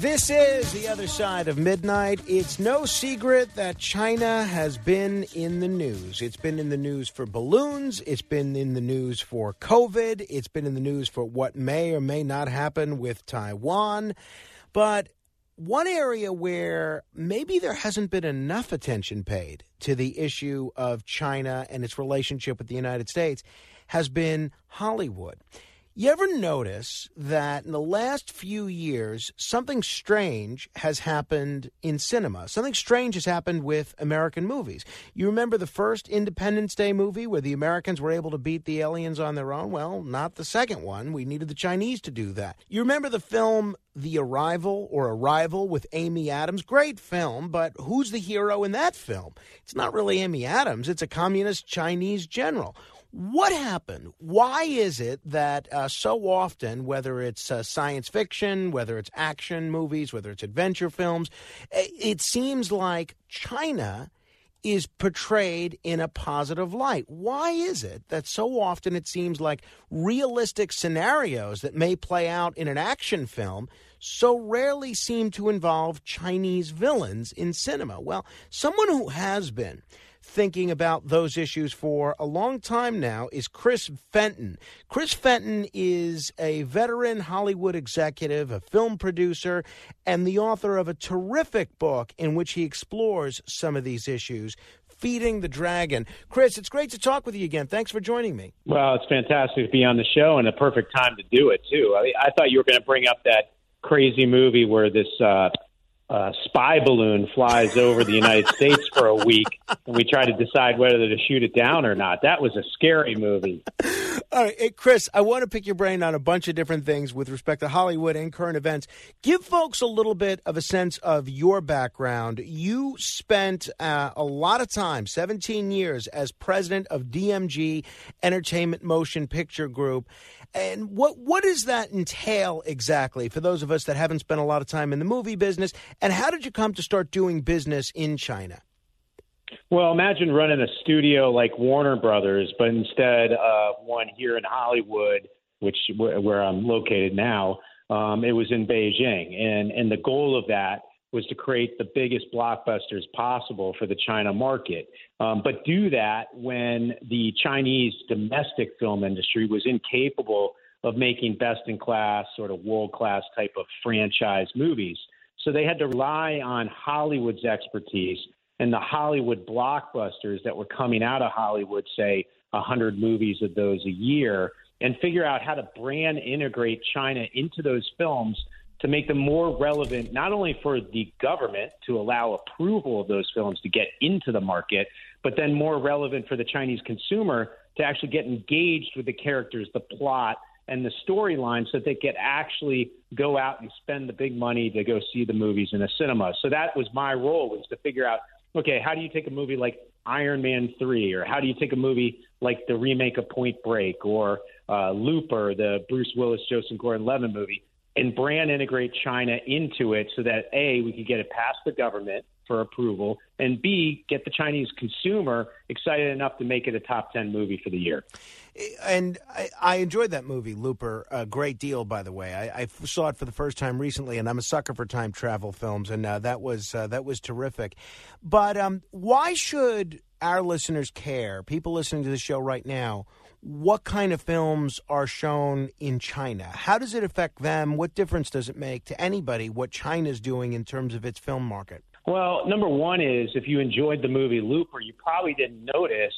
This is the other side of midnight. It's no secret that China has been in the news. It's been in the news for balloons. It's been in the news for COVID. It's been in the news for what may or may not happen with Taiwan. But one area where maybe there hasn't been enough attention paid to the issue of China and its relationship with the United States has been Hollywood. You ever notice that in the last few years, something strange has happened in cinema? Something strange has happened with American movies. You remember the first Independence Day movie where the Americans were able to beat the aliens on their own? Well, not the second one. We needed the Chinese to do that. You remember the film The Arrival or Arrival with Amy Adams? Great film, but who's the hero in that film? It's not really Amy Adams, it's a communist Chinese general. What happened? Why is it that uh, so often, whether it's uh, science fiction, whether it's action movies, whether it's adventure films, it seems like China is portrayed in a positive light. Why is it that so often it seems like realistic scenarios that may play out in an action film so rarely seem to involve Chinese villains in cinema? Well, someone who has been thinking about those issues for a long time now is Chris Fenton. Chris Fenton is a veteran Hollywood executive, a film producer, and the author of a terrific book in which he explores some of these issues. Feeding the Dragon. Chris, it's great to talk with you again. Thanks for joining me. Well, it's fantastic to be on the show and a perfect time to do it, too. I, I thought you were going to bring up that crazy movie where this uh, uh, spy balloon flies over the United States for a week, and we try to decide whether to shoot it down or not. That was a scary movie. All right, hey, Chris, I want to pick your brain on a bunch of different things with respect to Hollywood and current events. Give folks a little bit of a sense of your background. You spent uh, a lot of time, 17 years, as president of DMG Entertainment Motion Picture Group. And what what does that entail exactly for those of us that haven't spent a lot of time in the movie business? And how did you come to start doing business in China? Well, imagine running a studio like Warner Brothers, but instead of one here in Hollywood, which where I'm located now, um, it was in Beijing, and and the goal of that was to create the biggest blockbusters possible for the China market, um, but do that when the Chinese domestic film industry was incapable of making best in class, sort of world class type of franchise movies. So they had to rely on Hollywood's expertise and the Hollywood blockbusters that were coming out of Hollywood, say 100 movies of those a year, and figure out how to brand integrate China into those films to make them more relevant, not only for the government to allow approval of those films to get into the market, but then more relevant for the Chinese consumer to actually get engaged with the characters, the plot, and the storyline so that they could actually go out and spend the big money to go see the movies in a cinema. So that was my role was to figure out, okay, how do you take a movie like Iron Man 3 or how do you take a movie like the remake of Point Break or uh, Looper, the Bruce Willis, Joseph Gordon-Levitt movie and brand integrate China into it so that A, we could get it past the government for approval, and B, get the Chinese consumer excited enough to make it a top 10 movie for the year. And I, I enjoyed that movie, Looper, a great deal, by the way. I, I, saw it for the first time recently, and I'm a sucker for time travel films, and uh, that was uh, that was terrific. But um, why should our listeners care, people listening to the show right now, what kind of films are shown in China? How does it affect them? What difference does it make to anybody what China's doing in terms of its film market? Well, number one is if you enjoyed the movie Looper, you probably didn't notice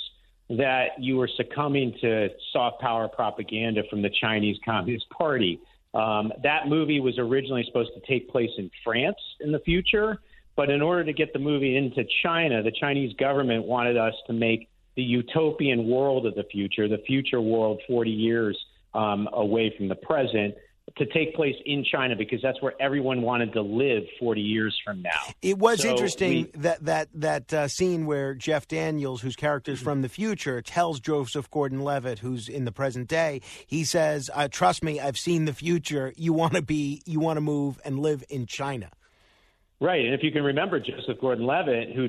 that you were succumbing to soft power propaganda from the Chinese Communist Party. Um, that movie was originally supposed to take place in France in the future, but in order to get the movie into China, the Chinese government wanted us to make the utopian world of the future, the future world 40 years um, away from the present, to take place in China because that's where everyone wanted to live 40 years from now. It was So interesting we- that that that uh, scene where Jeff Daniels, whose character is from the future, tells Joseph Gordon-Levitt, who's in the present day, he says, uh, "Trust me, I've seen the future. You want to be, you want to move and live in China." Right. And if you can remember Joseph Gordon Levitt, who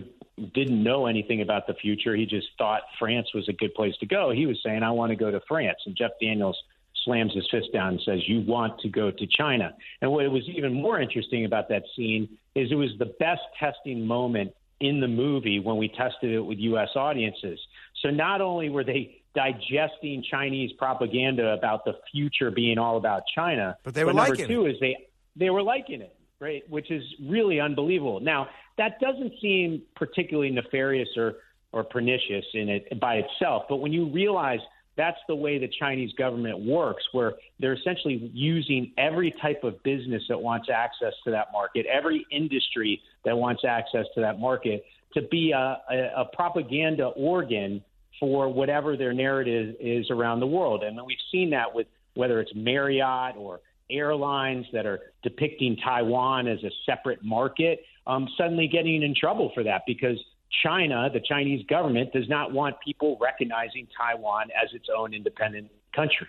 didn't know anything about the future, he just thought France was a good place to go. He was saying, I want to go to France. And Jeff Daniels slams his fist down and says, You want to go to China. And what was even more interesting about that scene is it was the best testing moment in the movie when we tested it with U.S. audiences. So not only were they digesting Chinese propaganda about the future being all about China, But they were number liking two is they they were liking it, right? Which is really unbelievable. Now that doesn't seem particularly nefarious or or pernicious in it by itself, but when you realize that's the way the Chinese government works, where they're essentially using every type of business that wants access to that market, every industry that wants access to that market, to be a, a, a propaganda organ for whatever their narrative is around the world. And we've seen that with whether it's Marriott or airlines that are depicting Taiwan as a separate market, um, suddenly getting in trouble for that because China, the Chinese government, does not want people recognizing Taiwan as its own independent country.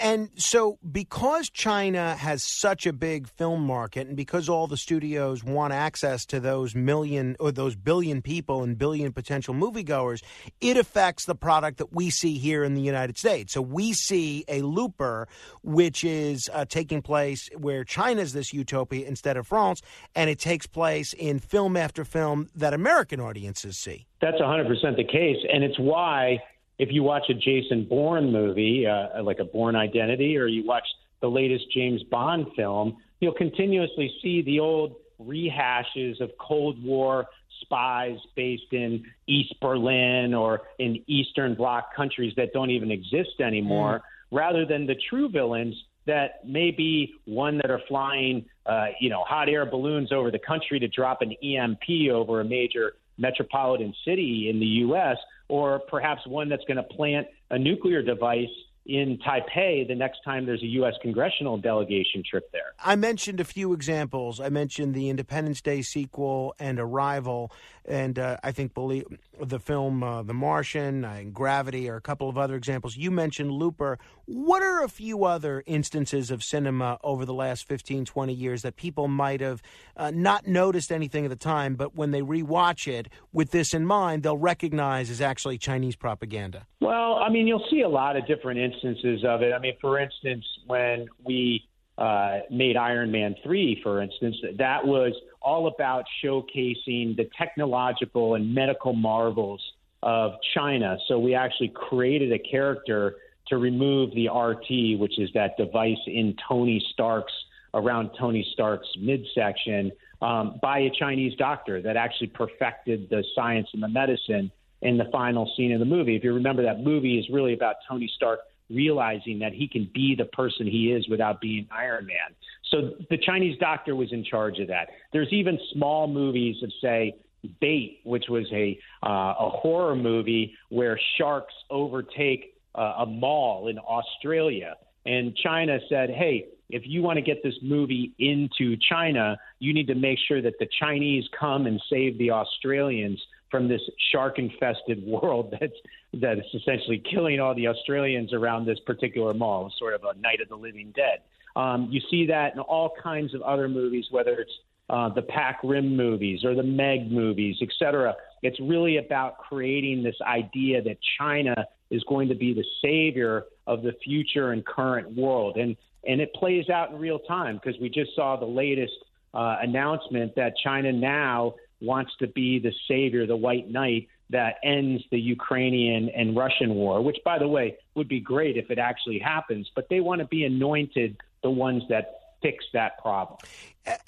And so, because China has such a big film market, and because all the studios want access to those million or those billion people and billion potential moviegoers, it affects the product that we see here in the United States. So, we see a Looper, which is uh, taking place where China's this utopia instead of France, and it takes place in film after film that American audiences see. That's 100% the case. And it's why, if you watch a Jason Bourne movie, uh, like a Bourne Identity, or you watch the latest James Bond film, you'll continuously see the old rehashes of Cold War spies based in East Berlin or in Eastern Bloc countries that don't even exist anymore, rather than the true villains that may be one that are flying, uh, you know, hot air balloons over the country to drop an EMP over a major metropolitan city in the U.S., or perhaps one that's going to plant a nuclear device in Taipei the next time there's a U.S. congressional delegation trip there. I mentioned a few examples. I mentioned the Independence Day sequel and Arrival, and uh, I think believe the film uh, The Martian and Gravity are a couple of other examples. You mentioned Looper. What are a few other instances of cinema over the last 15, 20 years that people might have uh, not noticed anything at the time, but when they rewatch it with this in mind, they'll recognize as actually Chinese propaganda? Well, I mean, you'll see a lot of different instances of it. I mean, for instance, when we uh, made Iron Man 3, for instance, that was all about showcasing the technological and medical marvels of China. So we actually created a character to remove the RT, which is that device in Tony Stark's around Tony Stark's midsection um, by a Chinese doctor that actually perfected the science and the medicine in the final scene of the movie. If you remember, that movie is really about Tony Stark realizing that he can be the person he is without being Iron Man. So the Chinese doctor was in charge of that. There's even small movies of, say, Bait, which was a uh, a horror movie where sharks overtake uh, a mall in Australia, and China said, "Hey, if you want to get this movie into China, you need to make sure that the Chinese come and save the Australians from this shark infested world that's that is essentially killing all the Australians around this particular mall, sort of a Night of the Living Dead. Um, you see that in all kinds of other movies, whether it's uh, the Pac Rim movies or the Meg movies, et cetera. It's really about creating this idea that China is going to be the savior of the future and current world. And, and it plays out in real time because we just saw the latest uh, announcement that China now wants to be the savior, the white knight that ends the Ukrainian and Russian war, which, by the way, would be great if it actually happens. But they want to be anointed the ones that fix that problem.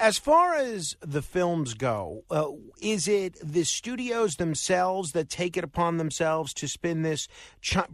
As far as the films go, uh, is it the studios themselves that take it upon themselves to spin this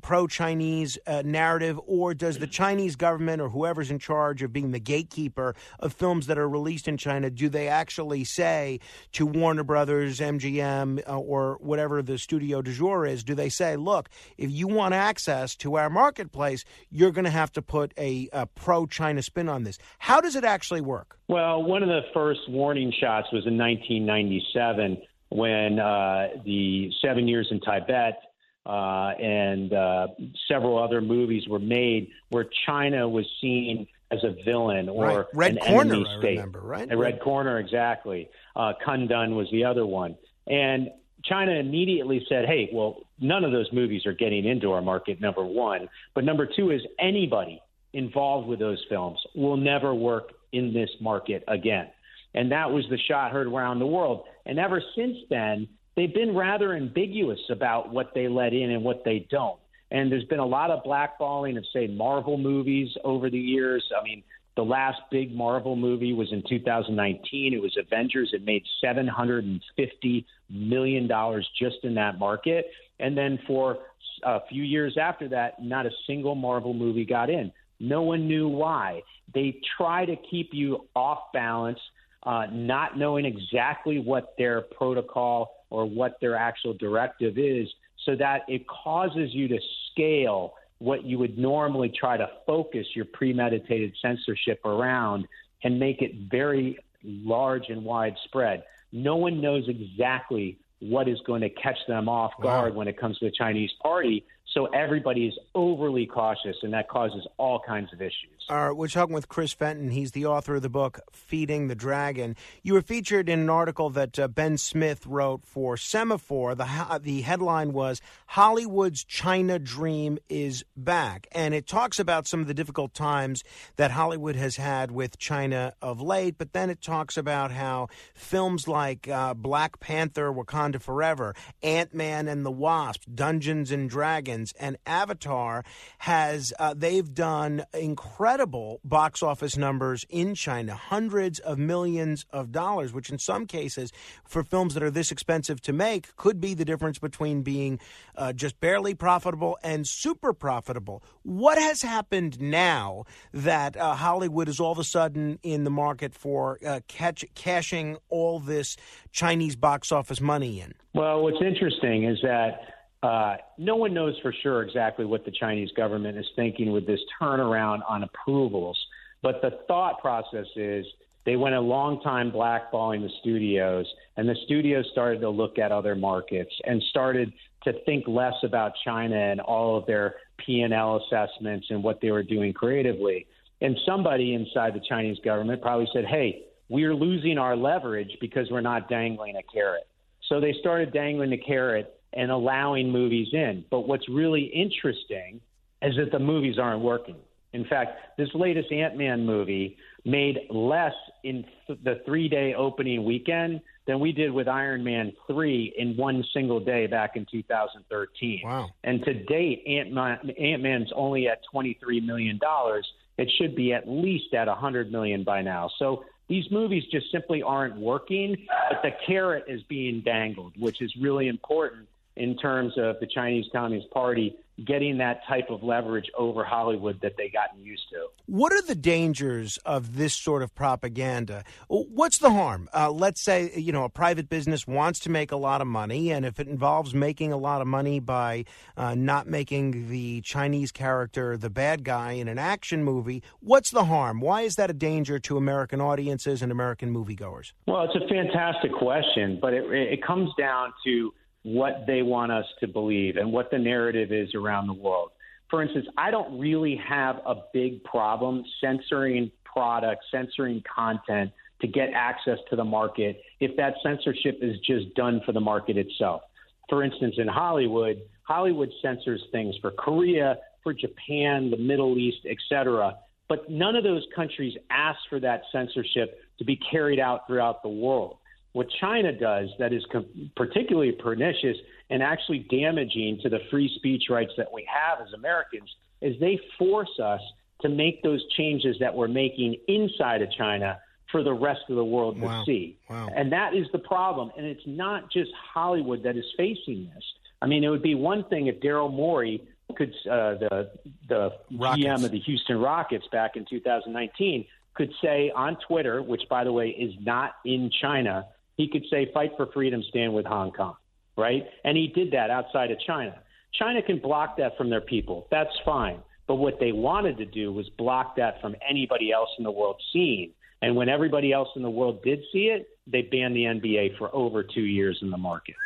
pro Chinese uh, narrative, or does the Chinese government or whoever's in charge of being the gatekeeper of films that are released in China, do they actually say to Warner Brothers, MGM, uh, or whatever the studio du jour is, do they say, look, if you want access to our marketplace, you're going to have to put a, a pro China spin on this? How does it actually work? Well, one of the first warning shots was in 1997 when uh, the Seven Years in Tibet uh, and uh, several other movies were made where China was seen as a villain or right. Red an Corner, enemy state. I remember, right? A Red Corner, exactly. Uh, Kundun was the other one. And China immediately said, hey, well, none of those movies are getting into our market, number one. But number two is anybody involved with those films will never work in this market again. And that was the shot heard around the world. And ever since then, they've been rather ambiguous about what they let in and what they don't. And there's been a lot of blackballing of, say, Marvel movies over the years. I mean, the last big Marvel movie was in 2019. It was Avengers. It made $750 million just in that market. And then for a few years after that, not a single Marvel movie got in. No one knew why. They try to keep you off balance, uh, not knowing exactly what their protocol or what their actual directive is, so that it causes you to scale what you would normally try to focus your premeditated censorship around and make it very large and widespread. No one knows exactly what is going to catch them off guard wow. when it comes to the Chinese party. So everybody is overly cautious, and that causes all kinds of issues. We're talking with Chris Fenton. He's the author of the book Feeding the Dragon. You were featured in an article that uh, Ben Smith wrote for Semafor. The, the headline was Hollywood's China Dream is Back. And it talks about some of the difficult times that Hollywood has had with China of late, but then it talks about how films like uh, Black Panther, Wakanda Forever, Ant Man and the Wasp, Dungeons and Dragons, and Avatar has, uh, they've done incredible incredible box office numbers in China, hundreds of millions of dollars, which in some cases, for films that are this expensive to make, could be the difference between being uh, just barely profitable and super profitable. What has happened now that uh, Hollywood is all of a sudden in the market for uh, catch, cashing all this Chinese box office money in? Well, what's interesting is that uh, no one knows for sure exactly what the Chinese government is thinking with this turnaround on approvals. But the thought process is they went a long time blackballing the studios, and the studios started to look at other markets and started to think less about China and all of their P&L assessments and what they were doing creatively. And somebody inside the Chinese government probably said, hey, we're losing our leverage because we're not dangling a carrot. So they started dangling the carrot and allowing movies in. But what's really interesting is that the movies aren't working. In fact, this latest Ant Man movie made less in th- the three day opening weekend than we did with Iron Man 3 in one single day back in 2013. Wow. And to date, Ant Man's only at $23 million. It should be at least at 100 million by now. So these movies just simply aren't working, but the carrot is being dangled, which is really important in terms of the Chinese Communist Party getting that type of leverage over Hollywood that they gotten used to. What are the dangers of this sort of propaganda? What's the harm? Uh, let's say you know a private business wants to make a lot of money, and if it involves making a lot of money by uh, not making the Chinese character the bad guy in an action movie, what's the harm? Why is that a danger to American audiences and American moviegoers? Well, it's a fantastic question, but it, it comes down to what they want us to believe and what the narrative is around the world. For instance, I don't really have a big problem censoring products, censoring content to get access to the market if that censorship is just done for the market itself. For instance, in Hollywood, Hollywood censors things for Korea, for Japan, the Middle East, etc. But none of those countries ask for that censorship to be carried out throughout the world. What China does that is com- particularly pernicious and actually damaging to the free speech rights that we have as Americans is they force us to make those changes that we're making inside of China for the rest of the world to see. Wow. And that is the problem. And it's not just Hollywood that is facing this. I mean, it would be one thing if Daryl Morey could, uh, the the Rockets. GM of the Houston Rockets back in 2019, could say on Twitter, which by the way is not in China, he could say "Fight for freedom, stand with Hong Kong," right? And he did that outside of China. China can block that from their people. That's fine. But what they wanted to do was block that from anybody else in the world seeing. And when everybody else in the world did see it, they banned the NBA for over two years in the market.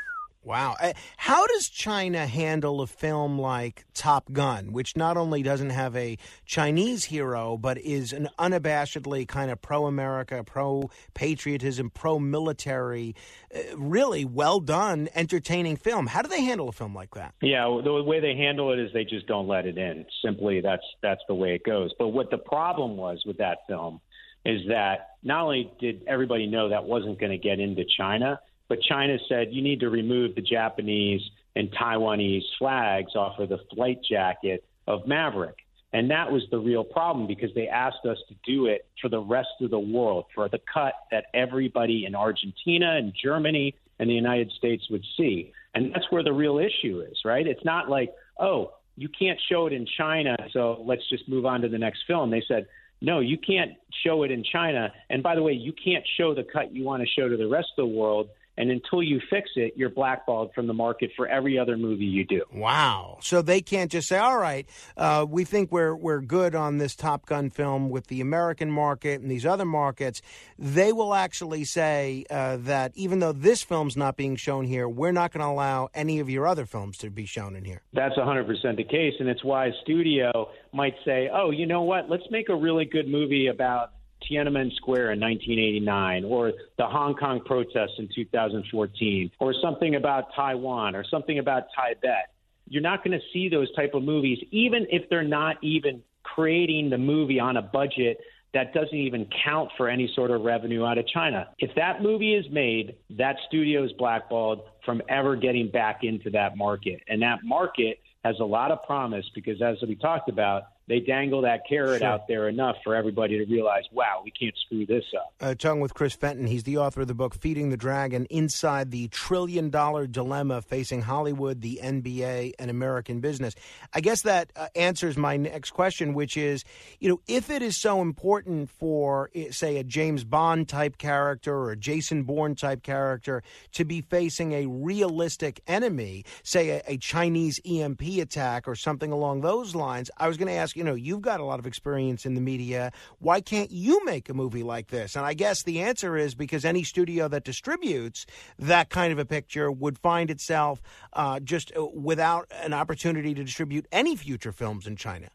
Wow. Uh, How does China handle a film like Top Gun, which not only doesn't have a Chinese hero, but is an unabashedly kind of pro America, pro patriotism, pro military, uh, really well done, entertaining film? How do they handle a film like that? Yeah, the way they handle it is they just don't let it in. Simply, that's that's the way it goes. But what the problem was with that film is that not only did everybody know that wasn't going to get into China, but China said you need to remove the Japanese and Taiwanese flags off of the flight jacket of Maverick. And that was the real problem because they asked us to do it for the rest of the world, for the cut that everybody in Argentina and Germany and the United States would see. And that's where the real issue is, right? It's not like, oh, you can't show it in China, so let's just move on to the next film. They said, no, you can't show it in China. And by the way, you can't show the cut you want to show to the rest of the world. And until you fix it, you're blackballed from the market for every other movie you do. Wow! So they can't just say, "All right, uh, we think we're we're good on this Top Gun film with the American market and these other markets." They will actually say uh, that even though this film's not being shown here, we're not going to allow any of your other films to be shown in here. That's 100% the case. And it's why a studio might say, oh, you know what? Let's make a really good movie about Tiananmen Square in 1989 or the Hong Kong protests in 2014 or something about Taiwan or something about Tibet. You're not going to see those type of movies, even if they're not even creating the movie on a budget that doesn't even count for any sort of revenue out of China. If that movie is made, that studio is blackballed from ever getting back into that market. And that market has a lot of promise because, as we talked about, they dangle that carrot Sure. out there enough for everybody to realize, wow, we can't screw this up. Uh, talking with Chris Fenton, he's the author of the book "Feeding the Dragon: Inside the Trillion Dollar Dilemma Facing Hollywood, the NBA, and American Business." I guess that uh, answers my next question, which is, you know, if it is so important for, eh, say, a James Bond type character or a Jason Bourne type character to be facing a realistic enemy, say a, a Chinese EMP attack or something along those lines, I was going to ask, you know, you've got a lot of experience in the media. Why can't you make a movie like this? And I guess the answer is because any studio that distributes that kind of a picture would find itself uh, just uh, without an opportunity to distribute any future films in China.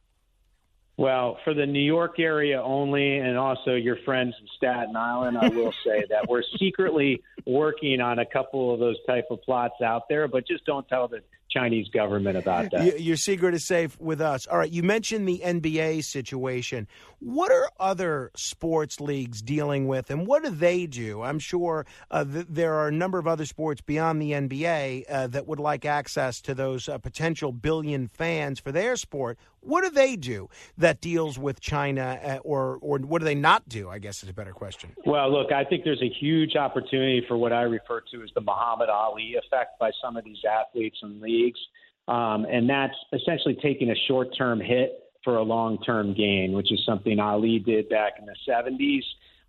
Well, for the New York area only, and also your friends in Staten Island, I will say that we're secretly working on a couple of those type of plots out there, but just don't tell the Chinese government about that. Your secret is safe with us. All right, you mentioned the NBA situation. What are other sports leagues dealing with, and what do they do? I'm sure uh, th- there are a number of other sports beyond the NBA uh, that would like access to those uh, potential billion fans for their sport. What do they do that deals with China, uh, or or what do they not do? I guess is a better question. Well, look, I think there's a huge opportunity for what I refer to as the Muhammad Ali effect by some of these athletes and leagues. Um, and that's essentially taking a short term hit for a long term gain, which is something Ali did back in the 70s.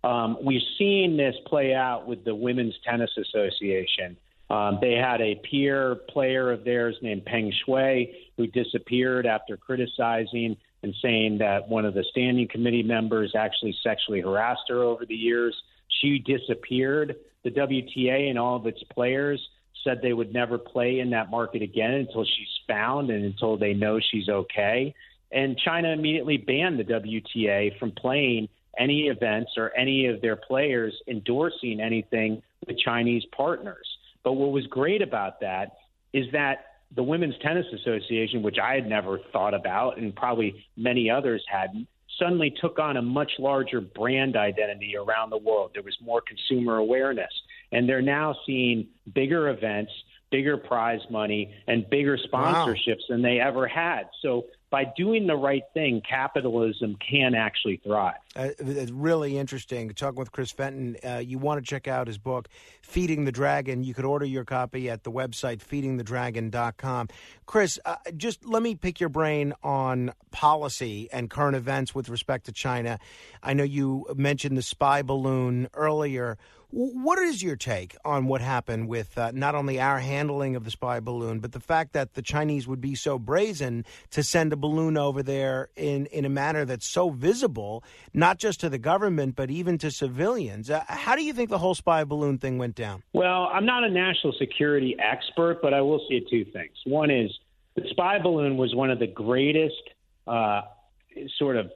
Um, we've seen this play out with the Women's Tennis Association. Um, they had a peer player of theirs named Peng Shuai who disappeared after criticizing and saying that one of the standing committee members actually sexually harassed her over the years. She disappeared. The WTA and all of its players said they would never play in that market again until she's found and until they know she's okay. And China immediately banned the WTA from playing any events or any of their players endorsing anything with Chinese partners. But what was great about that is that the Women's Tennis Association, which I had never thought about and probably many others hadn't, suddenly took on a much larger brand identity around the world. There was more consumer awareness. And they're now seeing bigger events, bigger prize money, and bigger sponsorships wow. than they ever had. So by doing the right thing, capitalism can actually thrive. Uh, it's really interesting. Talking with Chris Fenton, uh, you want to check out his book, Feeding the Dragon. You could order your copy at the website, feedingthedragon.com. Chris, uh, just let me pick your brain on policy and current events with respect to China. I know you mentioned the spy balloon earlier. What is your take on what happened with uh, not only our handling of the spy balloon, but the fact that the Chinese would be so brazen to send a balloon over there in, in a manner that's so visible, not just to the government, but even to civilians? Uh, how do you think the whole spy balloon thing went down? Well, I'm not a national security expert, but I will say two things. One is the spy balloon was one of the greatest uh, sort of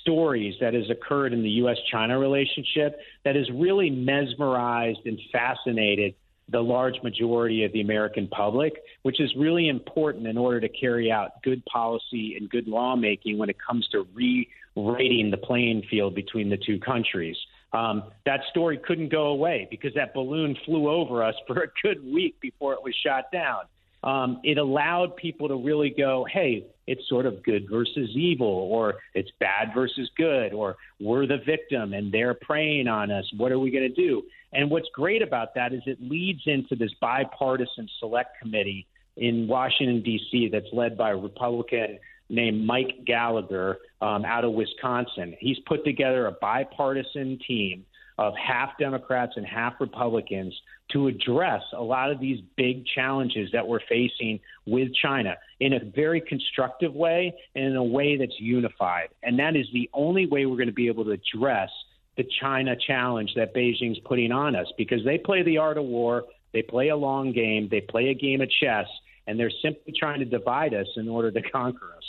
stories that has occurred in the U.S. China relationship that has really mesmerized and fascinated the large majority of the American public, which is really important in order to carry out good policy and good lawmaking when it comes to re rating the playing field between the two countries. Um, that story couldn't go away because that balloon flew over us for a good week before it was shot down um, it allowed people to really go, hey, it's sort of good versus evil, or it's bad versus good, or we're the victim and they're preying on us. What are we going to do? And what's great about that is it leads into this bipartisan select committee in Washington, D.C., that's led by a Republican named Mike Gallagher um, out of Wisconsin. He's put together a bipartisan team of half Democrats and half Republicans to address a lot of these big challenges that we're facing with China in a very constructive way and in a way that's unified. And that is the only way we're going to be able to address the China challenge that Beijing's putting on us because they play the art of war, they play a long game, they play a game of chess, and they're simply trying to divide us in order to conquer us.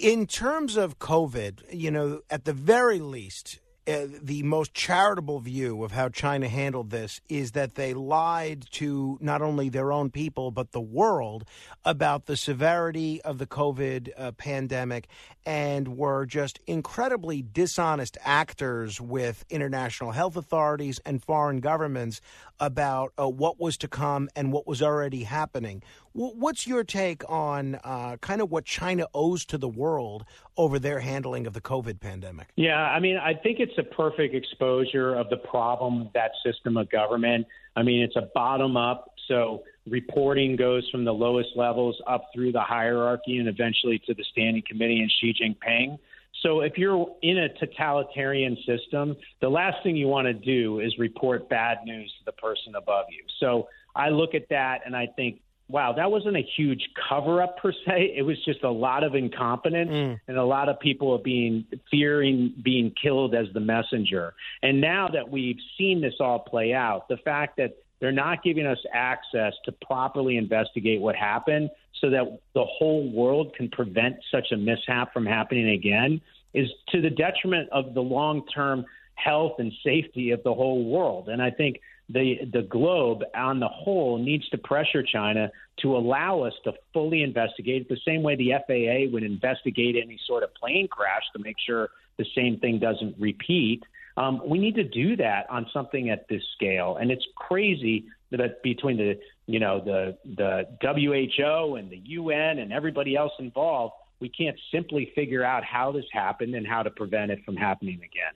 In terms of COVID, you know, at the very least, uh, the most charitable view of how China handled this is that they lied to not only their own people but the world about the severity of the COVID uh, pandemic and were just incredibly dishonest actors with international health authorities and foreign governments about uh, what was to come and what was already happening. What's your take on uh, kind of what China owes to the world over their handling of the COVID pandemic? Yeah, I mean, I think it's a perfect exposure of the problem with that system of government. I mean, it's a bottom up. So reporting goes from the lowest levels up through the hierarchy and eventually to the standing committee and Xi Jinping. So if you're in a totalitarian system, the last thing you want to do is report bad news to the person above you. So I look at that and I think, wow, that wasn't a huge cover up per se. It was just a lot of incompetence mm. and a lot of people are being fearing being killed as the messenger. And now that we've seen this all play out, the fact that they're not giving us access to properly investigate what happened so that the whole world can prevent such a mishap from happening again is to the detriment of the long term health and safety of the whole world. And I think the the globe on the whole needs to pressure China to allow us to fully investigate. The same way the FAA would investigate any sort of plane crash to make sure the same thing doesn't repeat. Um, we need to do that on something at this scale, and it's crazy that between the you know the the WHO and the UN and everybody else involved, we can't simply figure out how this happened and how to prevent it from happening again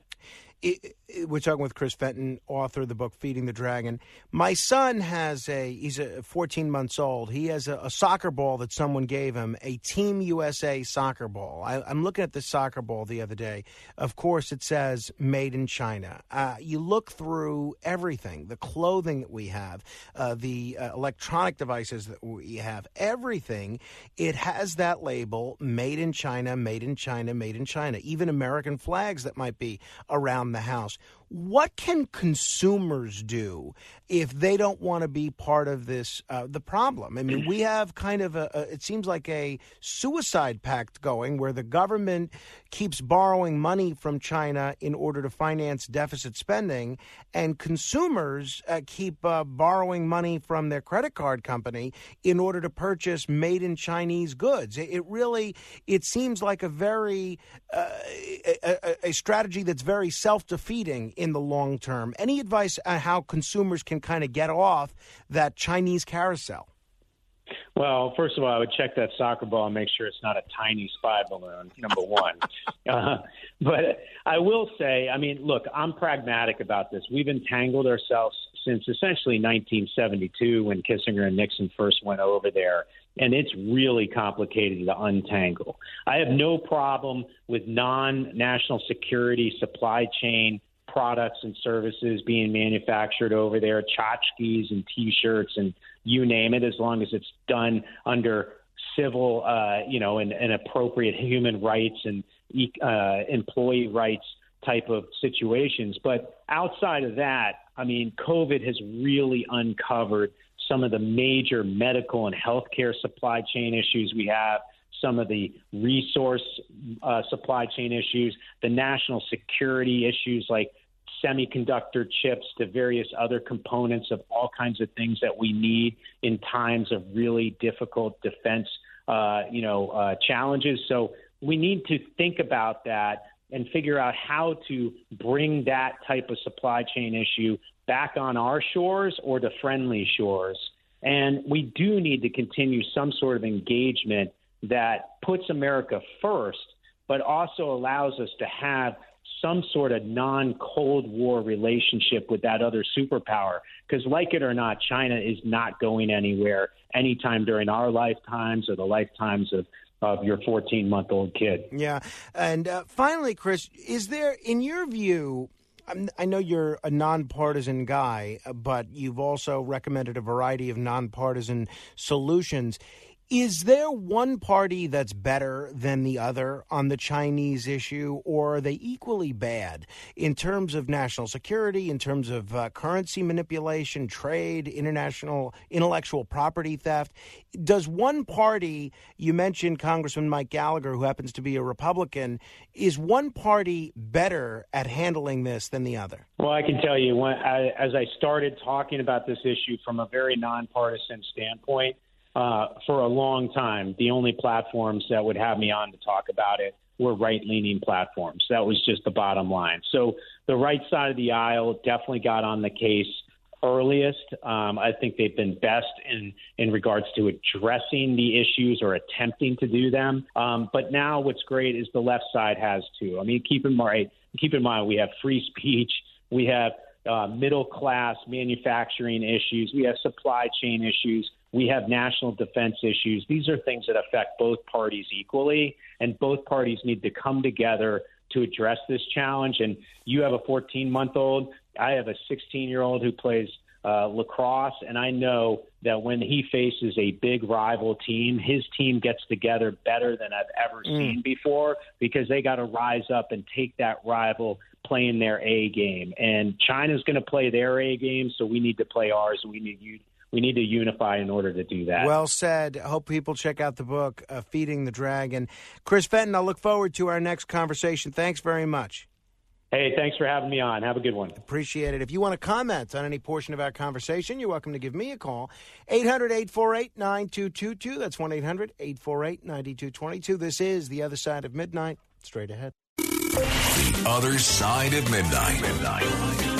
it, it, we're talking with Chris Fenton, author of the book Feeding the Dragon. My son has a he's a 14 months old. He has a, a soccer ball that someone gave him, a Team USA soccer ball. I, am looking at the soccer ball the other day. Of course, it says made in China. Uh, you look through everything, the clothing that we have, uh, the uh, electronic devices that we have, everything. It has that label, made in China, made in China, made in China. Even American flags that might be around the house. What can consumers do if they don't want to be part of this uh, the problem? I mean, we have kind of a, a it seems like a suicide pact going where the government keeps borrowing money from China in order to finance deficit spending, and consumers uh, keep uh, borrowing money from their credit card company in order to purchase made in Chinese goods. It, it really it seems like a very uh, a, a, strategy that's very self defeating in the long term? Any advice on how consumers can kind of get off that Chinese carousel? Well, first of all, I would check that soccer ball and make sure it's not a tiny spy balloon, number one. uh, but I will say, I mean, look, I'm pragmatic about this. We've entangled ourselves since essentially 1972 when Kissinger and Nixon first went over there. And it's really complicated to untangle. I have no problem with non national security supply chain products and services being manufactured over there, tchotchkes and T-shirts and you name it, as long as it's done under civil, uh, you know, and, and appropriate human rights and uh, employee rights type of situations. But outside of that, I mean, COVID has really uncovered some of the major medical and healthcare supply chain issues we have some of the resource uh, supply chain issues, the national security issues like semiconductor chips to various other components of all kinds of things that we need in times of really difficult defense, uh, you know, uh, challenges. So we need to think about that and figure out how to bring that type of supply chain issue back on our shores or to friendly shores. And we do need to continue some sort of engagement that puts America first, but also allows us to have some sort of non Cold War relationship with that other superpower. Because, like it or not, China is not going anywhere anytime during our lifetimes or the lifetimes of of your 14 month old kid. Yeah. And uh, finally, Chris, is there, in your view, I know you're a nonpartisan guy, but you've also recommended a variety of nonpartisan solutions. Is there one party that's better than the other on the Chinese issue, or are they equally bad in terms of national security, in terms of uh, currency manipulation, trade, international intellectual property theft? Does one party, you mentioned Congressman Mike Gallagher, who happens to be a Republican, is one party better at handling this than the other? Well, I can tell you, when I, as I started talking about this issue from a very nonpartisan standpoint, uh, for a long time, the only platforms that would have me on to talk about it were right leaning platforms. That was just the bottom line. So the right side of the aisle definitely got on the case earliest. Um, I think they've been best in in regards to addressing the issues or attempting to do them. Um, but now, what's great is the left side has too. I mean, keep in mind, keep in mind, we have free speech, we have uh, middle class manufacturing issues, we have supply chain issues, we have national defense issues. These are things that affect both parties equally, and both parties need to come together to address this challenge. And you have a 14 month old, I have a 16 year old who plays uh, lacrosse, and I know that when he faces a big rival team, his team gets together better than I've ever mm. seen before because they got to rise up and take that rival playing their A game. And China's going to play their A game, so we need to play ours. We need you we need to unify in order to do that. Well said. Hope people check out the book, uh, Feeding the Dragon. Chris Fenton, I look forward to our next conversation. Thanks very much. Hey, thanks for having me on. Have a good one. Appreciate it. If you want to comment on any portion of our conversation, you're welcome to give me a call. 800 848 9222. That's 1 800 848 9222. This is The Other Side of Midnight. Straight ahead. The Other Side of Midnight. midnight.